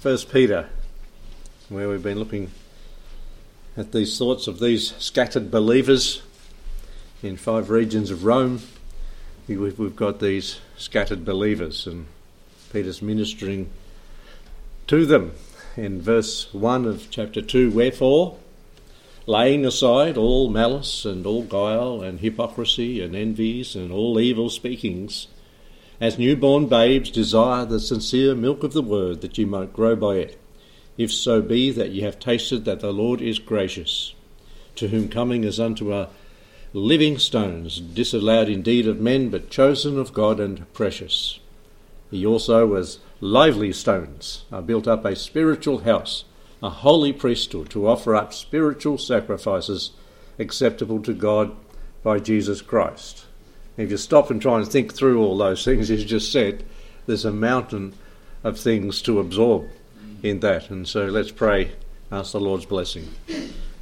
First Peter, where we've been looking at these thoughts of these scattered believers in five regions of Rome. We've got these scattered believers, and Peter's ministering to them in verse 1 of chapter 2 Wherefore, laying aside all malice and all guile and hypocrisy and envies and all evil speakings, as newborn babes, desire the sincere milk of the word, that ye might grow by it, if so be that ye have tasted that the Lord is gracious, to whom coming is unto a living stones, disallowed indeed of men, but chosen of God and precious. He also, as lively stones, are built up a spiritual house, a holy priesthood, to offer up spiritual sacrifices acceptable to God by Jesus Christ. If you stop and try and think through all those things he's just said, there's a mountain of things to absorb in that. And so let's pray, ask the Lord's blessing.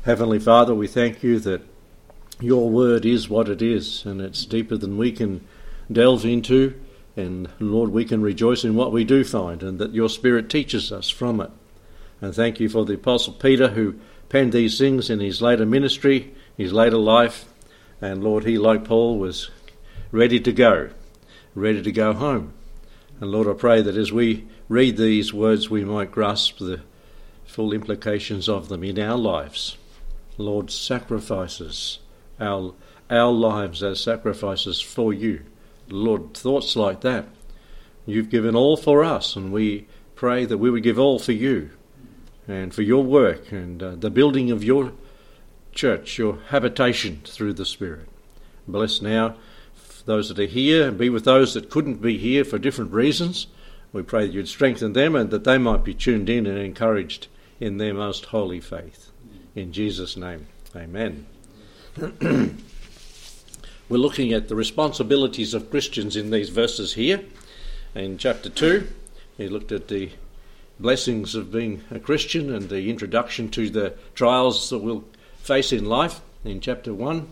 Heavenly Father, we thank you that your word is what it is, and it's deeper than we can delve into. And Lord, we can rejoice in what we do find, and that your Spirit teaches us from it. And thank you for the Apostle Peter who penned these things in his later ministry, his later life. And Lord, he, like Paul, was ready to go, ready to go home. And Lord, I pray that as we read these words, we might grasp the full implications of them in our lives. Lord, sacrifices, our, our lives as sacrifices for you. Lord, thoughts like that. You've given all for us, and we pray that we would give all for you and for your work and uh, the building of your church, your habitation through the Spirit. Bless now those that are here and be with those that couldn't be here for different reasons. We pray that you'd strengthen them and that they might be tuned in and encouraged in their most holy faith. In Jesus' name, amen. We're looking at the responsibilities of Christians in these verses here. In chapter 2, we looked at the blessings of being a Christian and the introduction to the trials that we'll face in life in chapter 1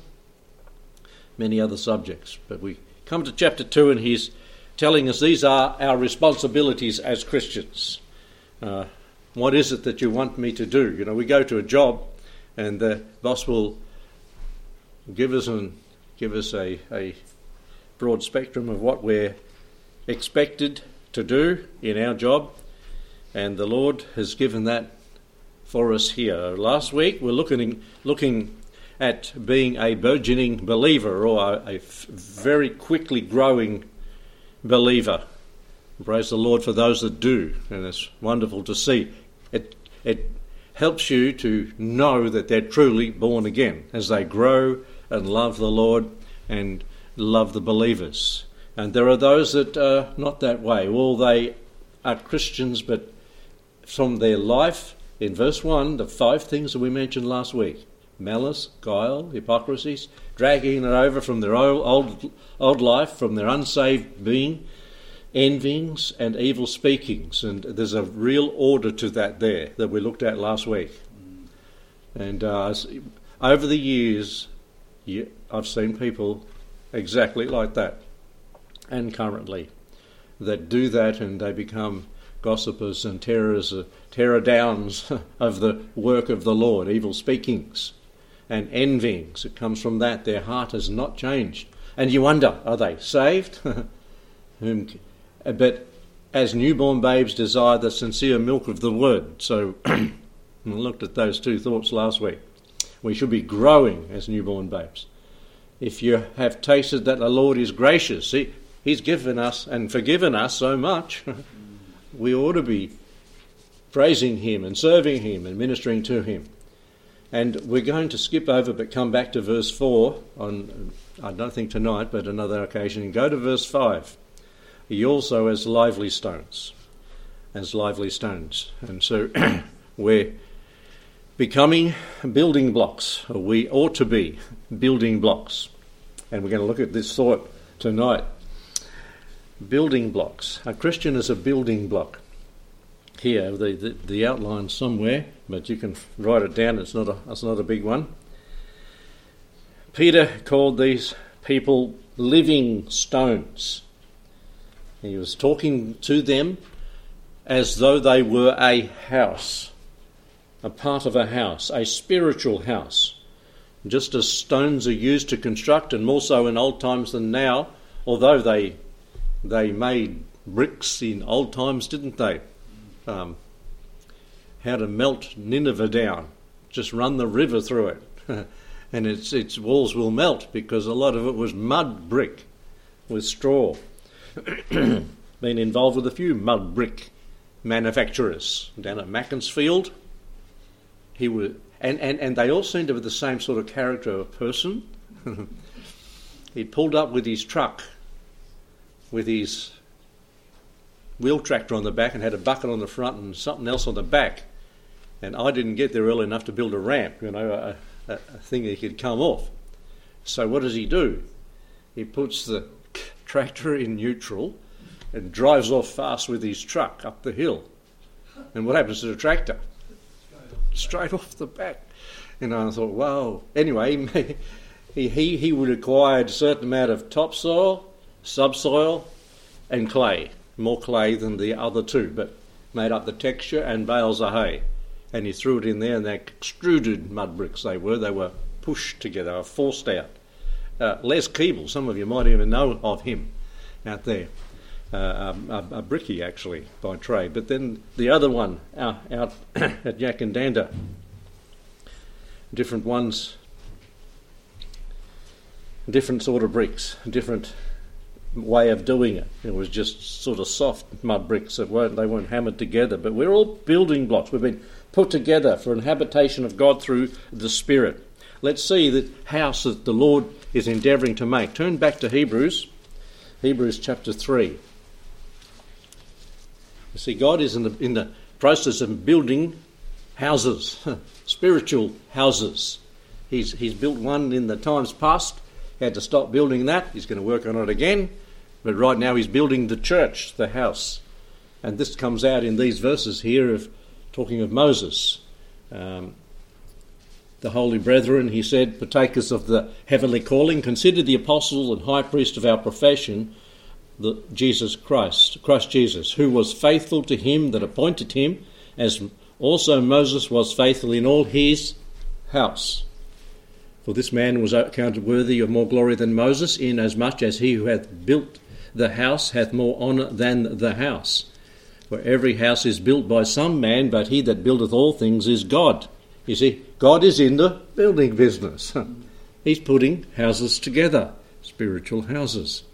many other subjects. But we come to chapter 2 and he's telling us these are our responsibilities as Christians. Uh, what is it that you want me to do? You know, we go to a job and the boss will give us an, give us a, a broad spectrum of what we're expected to do in our job, and the Lord has given that for us here. Last week we're looking looking at being a burgeoning believer or a, a very quickly growing believer. Praise the Lord for those that do, and it's wonderful to see. It, it helps you to know that they're truly born again as they grow and love the Lord and love the believers. And there are those that are not that way. Well, they are Christians, but from their life, in verse 1, the five things that we mentioned last week malice, guile, hypocrisies, dragging it over from their old, old, life, from their unsaved being, envyings, and evil speakings. And there's a real order to that there that we looked at last week. And uh, over the years, I've seen people exactly like that, and currently, that do that and they become gossipers and terrors, uh, terror downs of the work of the Lord, evil speakings and envyings. It comes from that. Their heart has not changed. And you wonder, are they saved? but as newborn babes desire the sincere milk of the word. So we looked at those two thoughts last week. We should be growing as newborn babes. If you have tasted that the Lord is gracious, see, He's given us and forgiven us so much, we ought to be praising Him and serving Him and ministering to Him. And we're going to skip over but come back to verse 4 on, I don't think tonight, but another occasion, and go to verse 5. He also has lively stones, as lively stones. And so we're becoming building blocks, or we ought to be building blocks. And we're going to look at this thought tonight. Building blocks. A Christian is a building block here, the, the, the outline somewhere, but you can write it down. It's not a, it's not a big one. Peter called these people living stones. He was talking to them as though they were a house, a part of a house, a spiritual house. Just as stones are used to construct, and more so in old times than now, although they they made bricks in old times, didn't they? Um, how to melt Nineveh down? Just run the river through it, and its its walls will melt because a lot of it was mud brick with straw. Been involved with a few mud brick manufacturers down at Macclesfield. He was, and, and, and they all seemed to be the same sort of character of person. he pulled up with his truck, with his wheel tractor on the back, and had a bucket on the front and something else on the back. And I didn't get there early enough to build a ramp, you know, a, a, a thing he could come off. So what does he do? He puts the tractor in neutral and drives off fast with his truck up the hill. And what happens to the tractor? Straight off the back. And I thought, wow. Anyway, he, he, he would acquire a certain amount of topsoil, subsoil, and clay. More clay than the other two, but made up the texture and bales of hay. And he threw it in there, and they extruded mud bricks they were. They were pushed together, forced out. Uh, Les Keeble, some of you might even know of him out there uh, a, a, brickie actually by trade. But then the other one out, out at Yackandandah, different ones, different sort of bricks, different way of doing it. It was just sort of soft mud bricks that weren't they weren't hammered together. But we're all building blocks. We've been put together for an habitation of God through the Spirit. Let's see the house that the Lord is endeavouring to make. Turn back to Hebrews, Hebrews chapter three. You see, God is in the, in the process of building houses, spiritual houses. He's, he's built one in the times past, he had to stop building that. He's going to work on it again. But right now he's building the church, the house. And this comes out in these verses here of talking of Moses. Um, the holy brethren, he said, partakers of the heavenly calling, consider the apostle and high priest of our profession, the Jesus Christ, Christ Jesus, who was faithful to him that appointed him, as also Moses was faithful in all his house. For this man was accounted worthy of more glory than Moses, inasmuch as he who hath built the house hath more honour than the house. For every house is built by some man, but he that buildeth all things is God. You see, God is in the building business. He's putting houses together, spiritual houses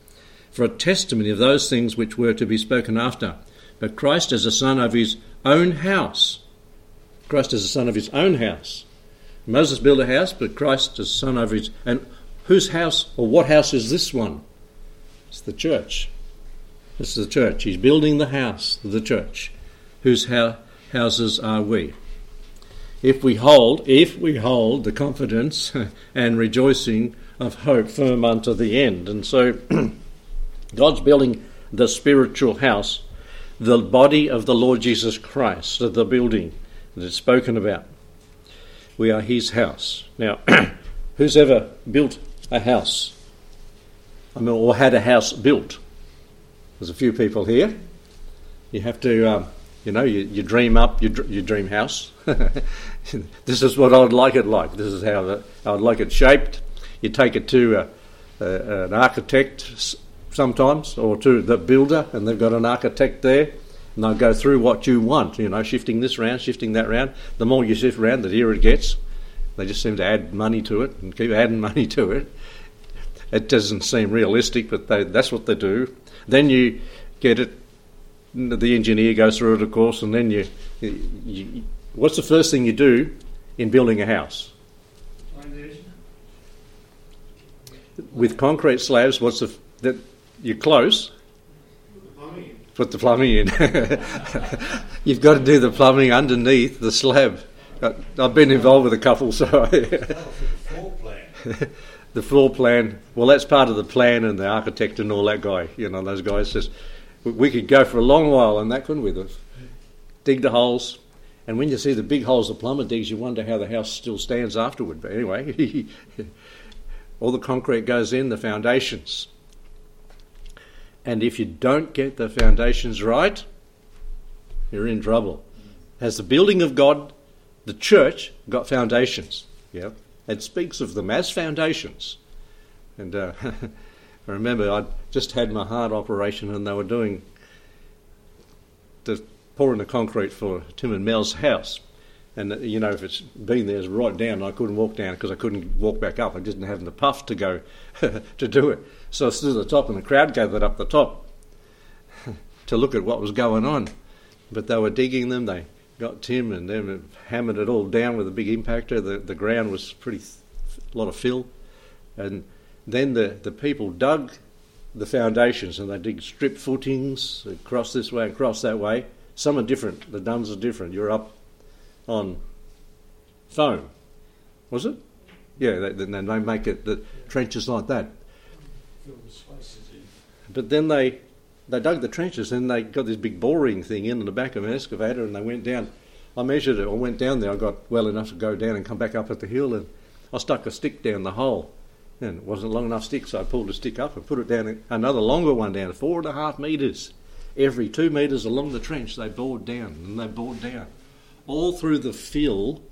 for a testimony of those things which were to be spoken after. But Christ as a son of his own house. Christ as a son of his own house. Moses built a house, but Christ is as son of his. And whose house or what house is this one? It's the church. This is the church. He's building the house, the church. Whose houses are we? If we hold, if we hold the confidence and rejoicing of hope firm unto the end. And so God's building the spiritual house, the body of the Lord Jesus Christ, the building that is spoken about. We are his house. Now, who's ever built a house? I mean, or had a house built? There's a few people here. You have to, um, you know, you, you dream up your, your dream house. this is what I'd like it like. This is how the, I'd like it shaped. You take it to a, a, an architect, sometimes, or to the builder, and they've got an architect there, and they'll go through what you want, you know, shifting this round, shifting that round. The more you shift around, the dearer it gets. They just seem to add money to it and keep adding money to it. It doesn't seem realistic, but they, that's what they do. Then you get it, the engineer goes through it, of course, and then you, you what's the first thing you do in building a house? With concrete slabs, what's the that you're close. Put the plumbing in. You've got to do the plumbing underneath the slab. I've been involved with a couple, so. the floor plan. Well, that's part of the plan and the architect and all that guy. You know, those guys just. We could go for a long while on that, couldn't we? Dig the holes, and when you see the big holes the plumber digs, you wonder how the house still stands afterward. But anyway, all the concrete goes in, the foundations. And if you don't get the foundations right, you're in trouble. Has the building of God, the church, got foundations? Yeah. It speaks of them as foundations. And uh, I remember I just had my heart operation and they were doing the pouring the concrete for Tim and Mel's house. And uh, you know, if it's been there, it's right down. I couldn't walk down because I couldn't walk back up. I didn't have the puff to go to do it. So I stood at the top, and the crowd gathered up the top to look at what was going on. But they were digging them. They got Tim and them hammered it all down with a big impactor. The the ground was pretty th- a lot of fill, and then the, the people dug the foundations and they dig strip footings across this way and across that way. Some are different. The Dunns are different. You're up on foam, was it? Yeah, they, then they make it the trenches like that. But then they they dug the trenches and they got this big boring thing in the back of an excavator and they went down. I measured it. I went down there. I got well enough to go down and come back up at the hill and I stuck a stick down the hole and it wasn't long enough stick, so I pulled a stick up and put it down, another longer one down, four and a half metres. Every two metres along the trench, they bored down and they bored down. All through the fill,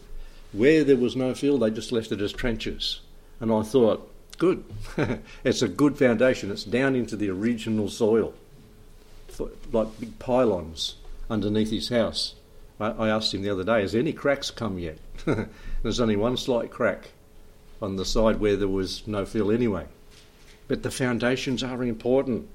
where there was no fill, they just left it as trenches. And I thought, good, it's a good foundation. It's down into the original soil, like big pylons underneath his house. I asked him the other day, has any cracks come yet? There's only one slight crack on the side where there was no fill anyway. But the foundations are important.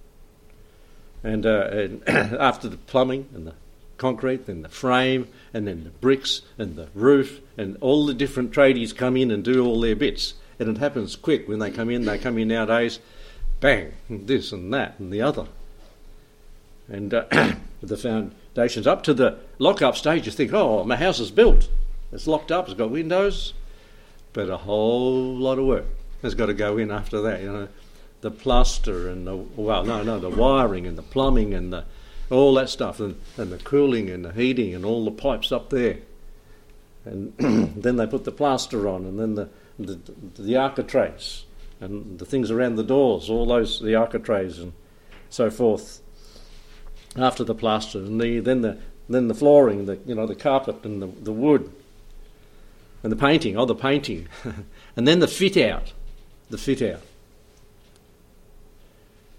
And, uh, and after the plumbing and the concrete, then the frame, and then the bricks and the roof, and all the different tradies come in and do all their bits. And it happens quick when they come in. They come in nowadays, bang, this and that and the other. And uh, the foundations up to the lock up stage, you think, oh, my house is built. It's locked up, it's got windows, but a whole lot of work has got to go in after that. You know, the plaster and the well, no, no, the wiring and the plumbing and the all that stuff and, and the cooling and the heating and all the pipes up there. And then they put the plaster on, and then the the, the architraves and the things around the doors, all those the architraves and so forth. After the plaster, and the, then the then the flooring, the you know the carpet and the, the wood and the painting, oh, the painting. and then the fit out. The fit out.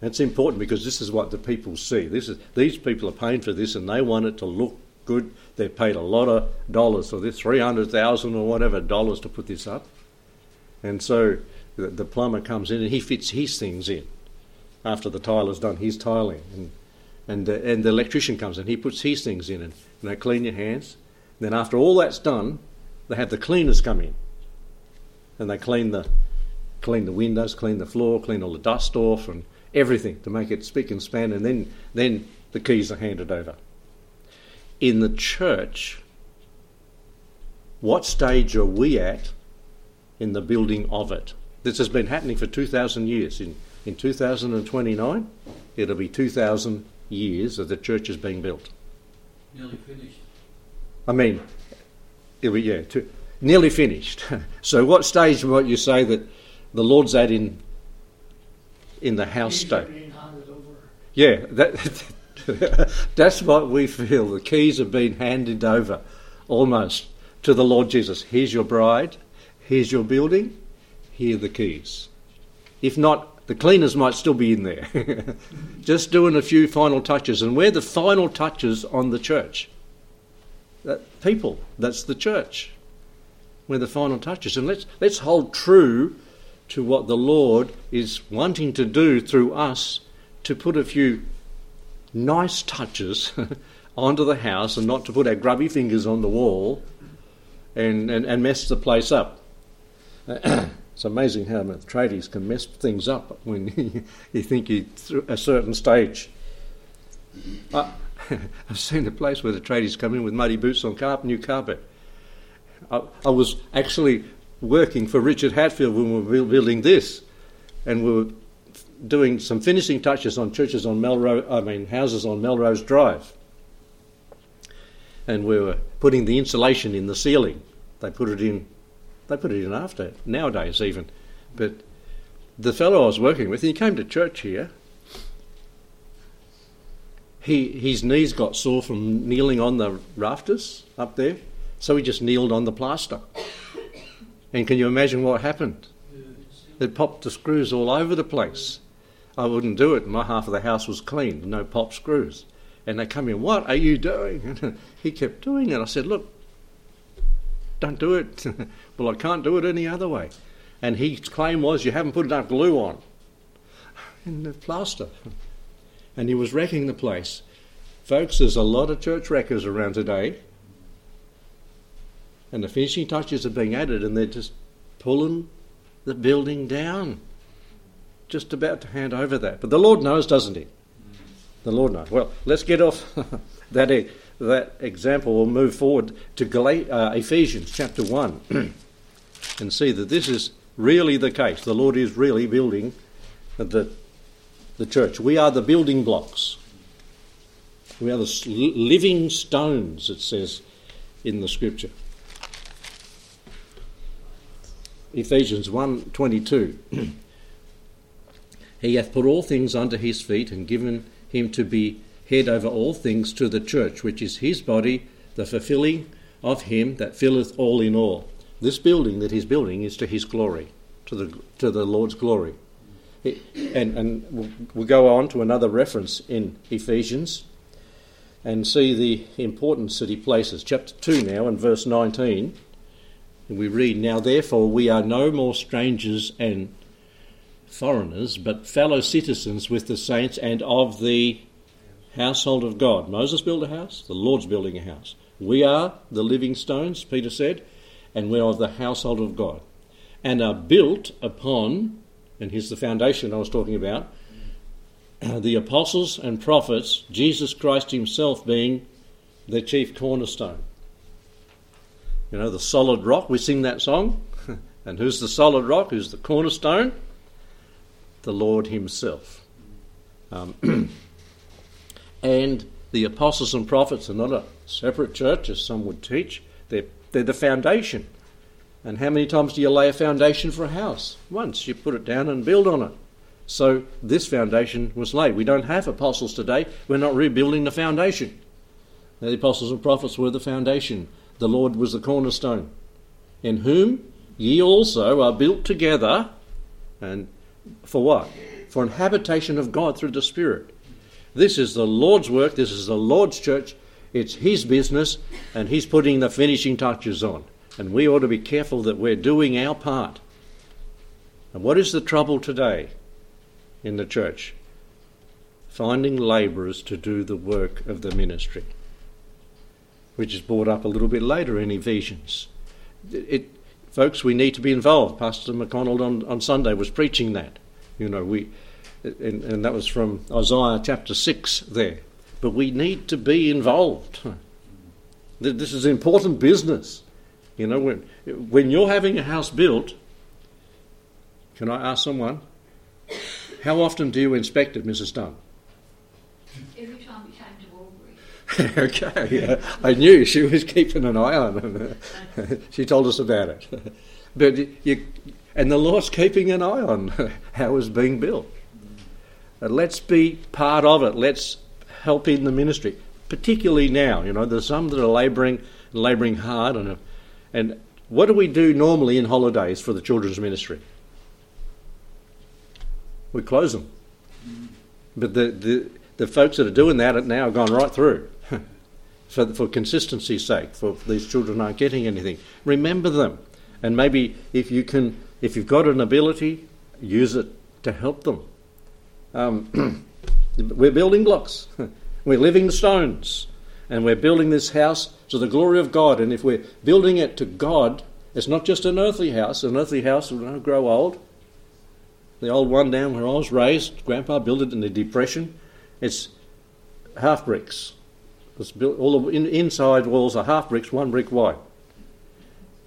That's important because this is what the people see. This is these people are paying for this and they want it to look good. They've paid a lot of dollars for this, three hundred thousand or whatever dollars to put this up. And so the, the, plumber comes in and he fits his things in after the tiler's done his tiling, and and uh, and the electrician comes in, he puts his things in, and, and they clean your hands. And then after all that's done, they have the cleaners come in and they clean the clean the windows, clean the floor, clean all the dust off and everything to make it spick and span and then then the keys are handed over. In the church, what stage are we at in the building of it? This has been happening for 2,000 years. In, in 2029, it'll be 2,000 years that the church is being built. Nearly finished. I mean, yeah, to, nearly finished. so, what stage might you say that the Lord's at in in the house state? Yeah, that, that's what we feel. The keys have been handed over almost to the Lord Jesus. Here's your bride, here's your building, here are the keys. If not, the cleaners might still be in there, just doing a few final touches. And we're the final touches on the church that people. That's the church. Where the final touches. And let's let's hold true to what the Lord is wanting to do through us to put a few nice touches onto the house and not to put our grubby fingers on the wall and, and, and mess the place up. it's amazing how the tradies can mess things up when you think you're through a certain stage. Uh, I've seen a place where the tradies come in with muddy boots on carpet, new carpet. I, I, was actually working for Richard Hatfield when we were building this, and we were doing some finishing touches on churches on Melrose, I mean houses on Melrose Drive, and we were putting the insulation in the ceiling. They put it in, they put it in after nowadays even, but the fellow I was working with, he came to church here he, his knees got sore from kneeling on the rafters up there, so he just kneeled on the plaster. And can you imagine what happened? It popped the screws all over the place. I wouldn't do it. My half of the house was clean, no pop screws. And they come in, what are you doing? And he kept doing it. I said, look, don't do it. well, I can't do it any other way. And his claim was, you haven't put enough glue on in the plaster. And he was wrecking the place. Folks, there's a lot of church wreckers around today. And the finishing touches are being added, and they're just pulling the building down. Just about to hand over that. But the Lord knows, doesn't He? The Lord knows. Well, let's get off that, that example. We'll move forward to uh, Ephesians chapter 1 and see that this is really the case. The Lord is really building the, the church. We are the building blocks. We are the living stones, it says in the scripture. Ephesians 1:22 He hath put all things under his feet and given him to be head over all things to the church which is his body the fulfilling of him that filleth all in all. This building that he's building is to his glory to the to the Lord's glory. It, and and we'll, we'll go on to another reference in Ephesians and see the importance that he places. Chapter 2 now and verse 19 and we read, Now therefore we are no more strangers and foreigners, but fellow citizens with the saints and of the household of God. Moses built a house, the Lord's building a house. We are the living stones, Peter said, and we are of the household of God, and are built upon, and here's the foundation I was talking about, the apostles and prophets, Jesus Christ himself being the chief cornerstone. You know, the solid rock, we sing that song. and who's the solid rock? Who's the cornerstone? The Lord Himself. Um, and the apostles and prophets are not a separate church, as some would teach, they're, they're the foundation. And how many times do you lay a foundation for a house? Once. You put it down and build on it. So this foundation was laid. We don't have apostles today. We're not rebuilding the foundation. Now, The apostles and prophets were the foundation. The Lord was the cornerstone, in whom ye also are built together, and for what? For an habitation of God through the Spirit. This is the Lord's work, this is the Lord's church, it's His business, and He's putting the finishing touches on. And we ought to be careful that we're doing our part. And what is the trouble today in the church? Finding labourers to do the work of the ministry which is brought up a little bit later in Ephesians. It, folks, we need to be involved. Pastor McConnell on, on Sunday was preaching that. You know, we, and, and that was from Isaiah chapter 6 there. But we need to be involved. This is important business. You know, when, when you're having a house built, can I ask someone, how often do you inspect it, Mrs. Dunn? Every time we came to Albury. okay, yeah. I knew she was keeping an eye on it. she told us about it. But you, and the Lord's keeping an eye on how it's being built. And let's be part of it. Let's help in the ministry, particularly now. You know, there's some that are labouring, labouring hard, and and what do we do normally in holidays for the children's ministry? We close them. But the, the the folks that are doing that now have gone right through for, for consistency's sake, for these children aren't getting anything. Remember them, and maybe if you can, if you've got an ability, use it to help them. Um, we're building blocks, we're living stones, and we're building this house to the glory of God. And if we're building it to God, it's not just an earthly house. An earthly house will grow old. The old one down where I was raised, Grandpa built it in the Depression. It's half bricks. It's built, all the in, inside walls are half bricks, one brick wide,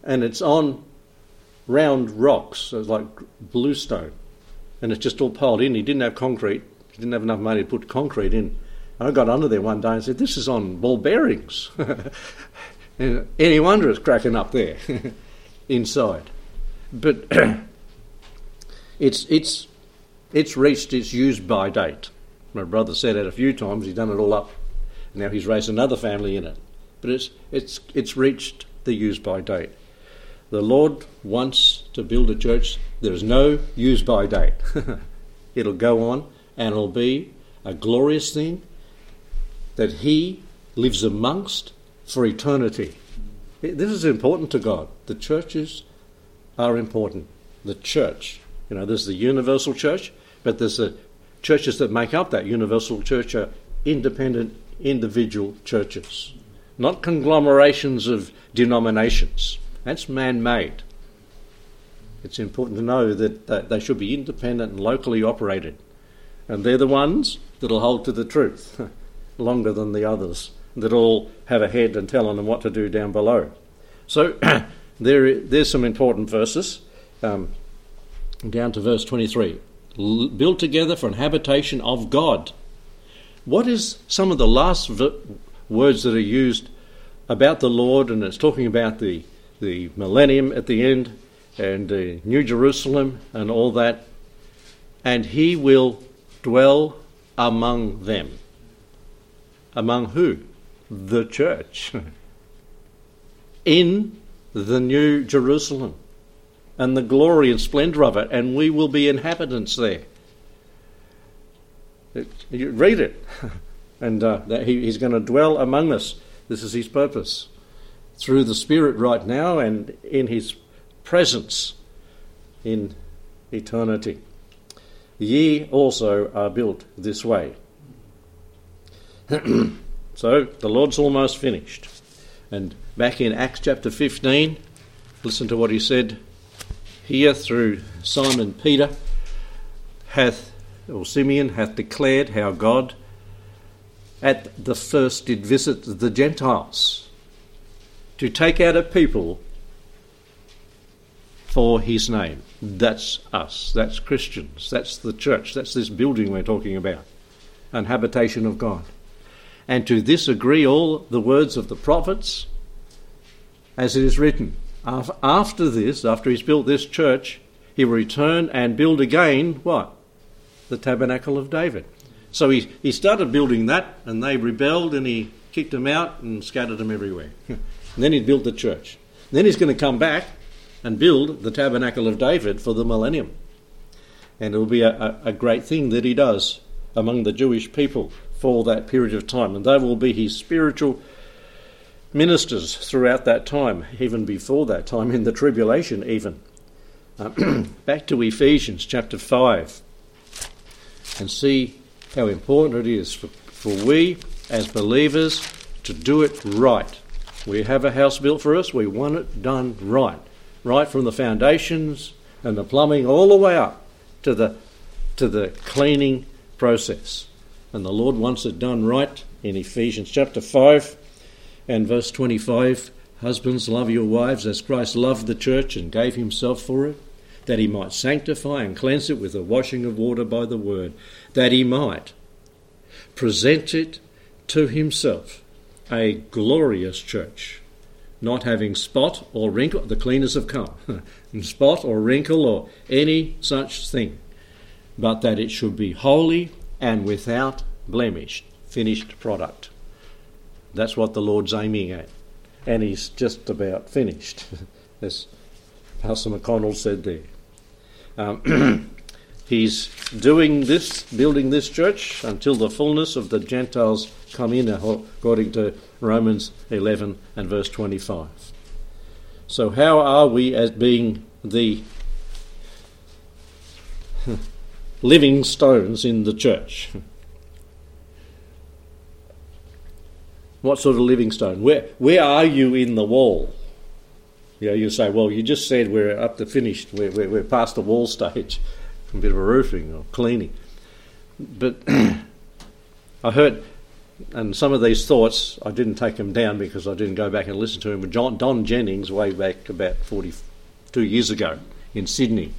and it's on round rocks, so it's like bluestone, and it's just all piled in. He didn't have concrete. He didn't have enough money to put concrete in. I got under there one day and said, "This is on ball bearings." and any wonder it's cracking up there inside. But it's it's it's reached its use by date. My brother said it a few times. He's done it all up. Now he's raised another family in it. But it's, it's, it's reached the use by date. The Lord wants to build a church. There is no use by date. it'll go on and it'll be a glorious thing that He lives amongst for eternity. This is important to God. The churches are important. The church, you know, there's the universal church, but there's the churches that make up that universal church are independent, individual churches, not conglomerations of denominations. That's man made. It's important to know that, they should be independent and locally operated. And they're the ones that'll hold to the truth longer than the others, that all have a head and telling them what to do down below. So there, there's some important verses. Um, down to verse 23. L- built together for an habitation of God. What is some of the last v- words that are used about the Lord? And it's talking about the, the millennium at the end and uh, New Jerusalem and all that. And he will dwell among them. Among who? The church. In the New Jerusalem and the glory and splendour of it, and we will be inhabitants there. It, you read it, and uh, he, he's going to dwell among us. This is his purpose through the Spirit right now and in his presence in eternity. Ye also are built this way. so the Lord's almost finished. And back in Acts chapter 15, listen to what he said here through Simon Peter hath, or Simeon hath declared how God at the first did visit the Gentiles to take out a people for his name. That's us. That's Christians. That's the church. That's this building we're talking about. An habitation of God. And to this agree all the words of the prophets, as it is written. After this, after he's built this church, he will return and build again what? The tabernacle of David. So he, he started building that, and they rebelled, and he kicked them out and scattered them everywhere. then he built the church. Then he's going to come back and build the tabernacle of David for the millennium. And it will be a, a, great thing that he does among the Jewish people for that period of time. And they will be his spiritual ministers throughout that time, even before that time, in the tribulation, even. Back to Ephesians chapter 5 and see how important it is for, for we as believers to do it right. We have a house built for us, we want it done right. Right from the foundations and the plumbing all the way up to the, to the cleaning process. And the Lord wants it done right in Ephesians chapter 5 and verse 25 Husbands, love your wives as Christ loved the church and gave himself for it, that he might sanctify and cleanse it with the washing of water by the word, that he might present it to himself a glorious church, not having spot or wrinkle, the cleaners have come, spot or wrinkle or any such thing, but that it should be holy and without blemish, finished product. That's what the Lord's aiming at. And he's just about finished, as Pastor McConnell said there. Um, he's doing this, building this church until the fullness of the Gentiles come in, according to Romans 11 and verse 25. So, how are we as being the living stones in the church? What sort of living stone? Where, where are you in the wall? You know, you say, well, you just said we're up to finished, we're, we're, we're past the wall stage, a bit of a roofing or cleaning. But I heard, and some of these thoughts, I didn't take them down because I didn't go back and listen to him, but John, Don Jennings, way back about 42 years ago in Sydney,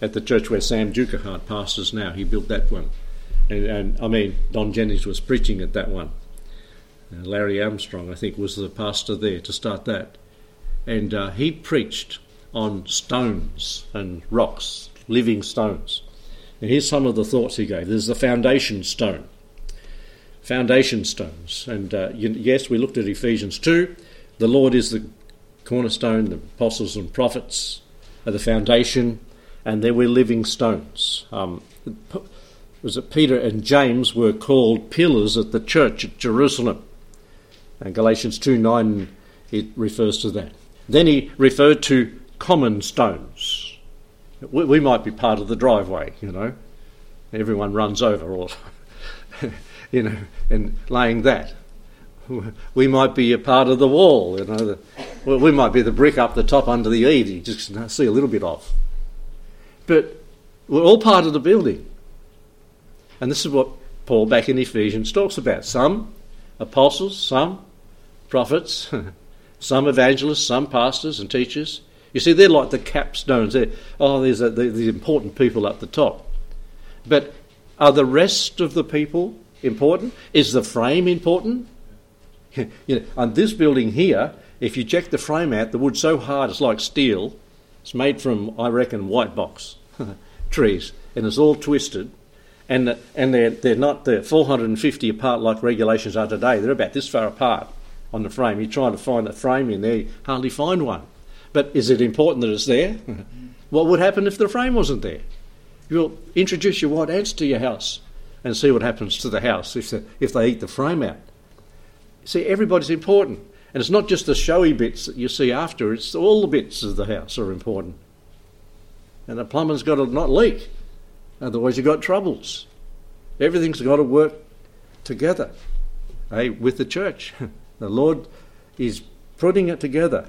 at the church where Sam Dukehart pastors now, he built that one. And, and I mean, Don Jennings was preaching at that one. Uh, Larry Armstrong, I think, was the pastor there to start that. And uh, he preached on stones and rocks, living stones. And here's some of the thoughts he gave. There's the foundation stone. Foundation stones. And uh, yes, we looked at Ephesians 2. The Lord is the cornerstone, the apostles and prophets are the foundation, and there we're living stones. Um, was it Peter and James were called pillars at the church at Jerusalem. And Galatians 2 9, it refers to that. Then he referred to common stones. We, we might be part of the driveway, you know. Everyone runs over, or, you know, and laying that. We might be a part of the wall, you know. The, we might be the brick up the top under the eave you just see a little bit of. But we're all part of the building. And this is what Paul back in Ephesians talks about. Some apostles, some prophets, some evangelists, some pastors and teachers. You see, they're like the capstones. They're, oh, there's a, the, the important people up the top. But are the rest of the people important? Is the frame important? you know, on this building here, if you check the frame out, the wood's so hard it's like steel. It's made from, I reckon, white box trees, and it's all twisted and and they're they're not they're 450 apart like regulations are today. They're about this far apart on the frame. You're trying to find a frame in there, you hardly find one. But is it important that it's there? what would happen if the frame wasn't there? You'll introduce your white ants to your house and see what happens to the house if they, if they eat the frame out. See, everybody's important. And it's not just the showy bits that you see after, it's all the bits of the house are important. And the plumber's got to not leak. Otherwise, you've got troubles. Everything's got to work together eh, with the church. The Lord is putting it together.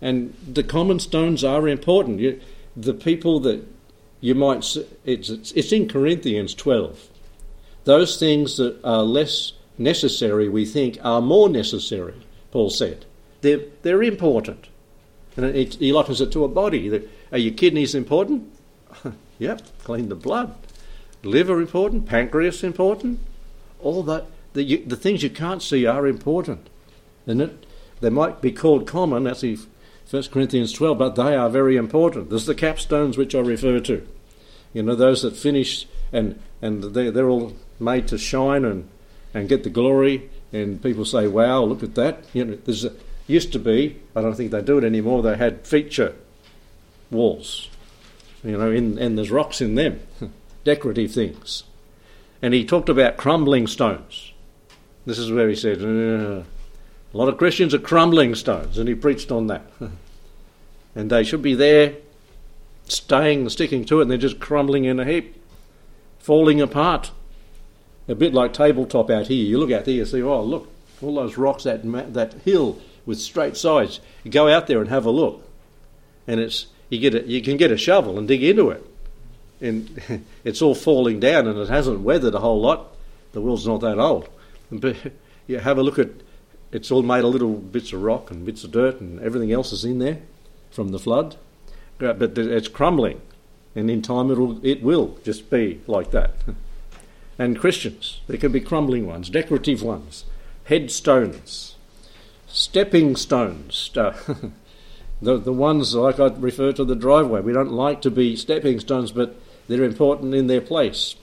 And the common stones are important. You, the people that you might, it's, it's in Corinthians 12. Those things that are less necessary, we think, are more necessary, Paul said. They're, they're important. And it, he likens it to a body. Are your kidneys important? Yep, clean the blood. Liver important, pancreas important. All that the, you, the things you can't see are important. And it, they might be called common, that's 1 Corinthians 12, but they are very important. There's the capstones which I refer to. You know, those that finish and, and they, they're all made to shine and, and get the glory. And people say, wow, look at that. You know, there's a, used to be, I don't think they do it anymore, they had feature walls you know, in, and there's rocks in them, decorative things. And he talked about crumbling stones. This is where he said, uh, a lot of Christians are crumbling stones, and he preached on that. and they should be there, staying, sticking to it, and they're just crumbling in a heap, falling apart. A bit like tabletop out here. You look out there, you see, oh, look, all those rocks, that, that hill with straight sides. You go out there and have a look, and it's you get a, you can get a shovel and dig into it, and it's all falling down and it hasn't weathered a whole lot. The world's not that old, but you have a look at it's all made of little bits of rock and bits of dirt and everything else is in there from the flood, but it's crumbling, and in time it'll it will just be like that. And Christians, there can be crumbling ones, decorative ones, headstones, stepping stones. the, the ones like I refer to the driveway. We don't like to be stepping stones, but they're important in their place.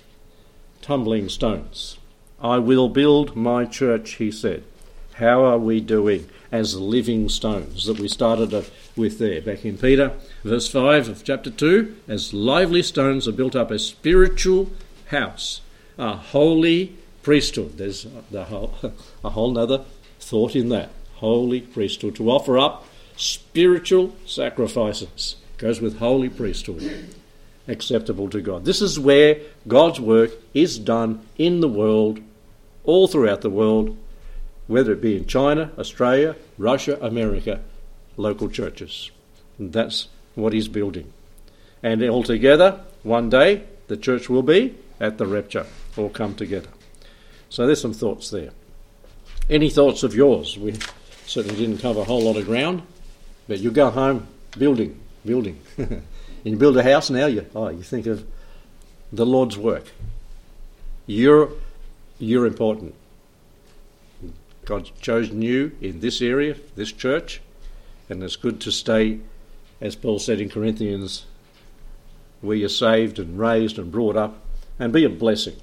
Tumbling stones. I will build my church, he said. How are we doing as living stones that we started with there back in Peter, verse 5 of chapter 2? As lively stones are built up a spiritual house, a holy priesthood. There's the whole, a whole other thought in that. Holy priesthood to offer up spiritual sacrifices. Goes with holy priesthood, acceptable to God. This is where God's work is done in the world, all throughout the world, whether it be in China, Australia, Russia, America, local churches. And that's what He's building. And altogether, one day, the church will be at the rapture, all come together. So there's some thoughts there. Any thoughts of yours? We certainly didn't cover a whole lot of ground. But you go home building, building. and you build a house now, you, oh, you think of the Lord's work. You're, you're important. God's chosen you in this area, this church, and it's good to stay, as Paul said in Corinthians where you're saved and raised and brought up and be a blessing.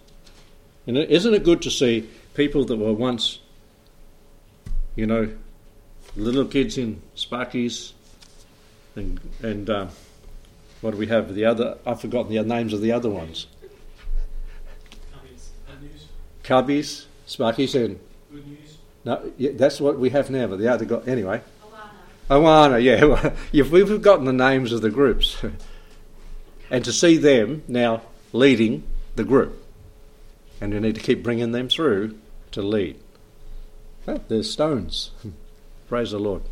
And isn't it good to see people that were once, you know, little kids in Sparkies and, and uh, what do we have? The other, I've forgotten the names of the other ones. Cubbies, Sparkies, and Good news. No, that's what we have now. But the other got anyway. Awana. Awana, yeah. You've, we've forgotten the names of the groups. and to see them now leading the group. And we need to keep bringing them through to lead. Oh, there's stones. Praise the Lord.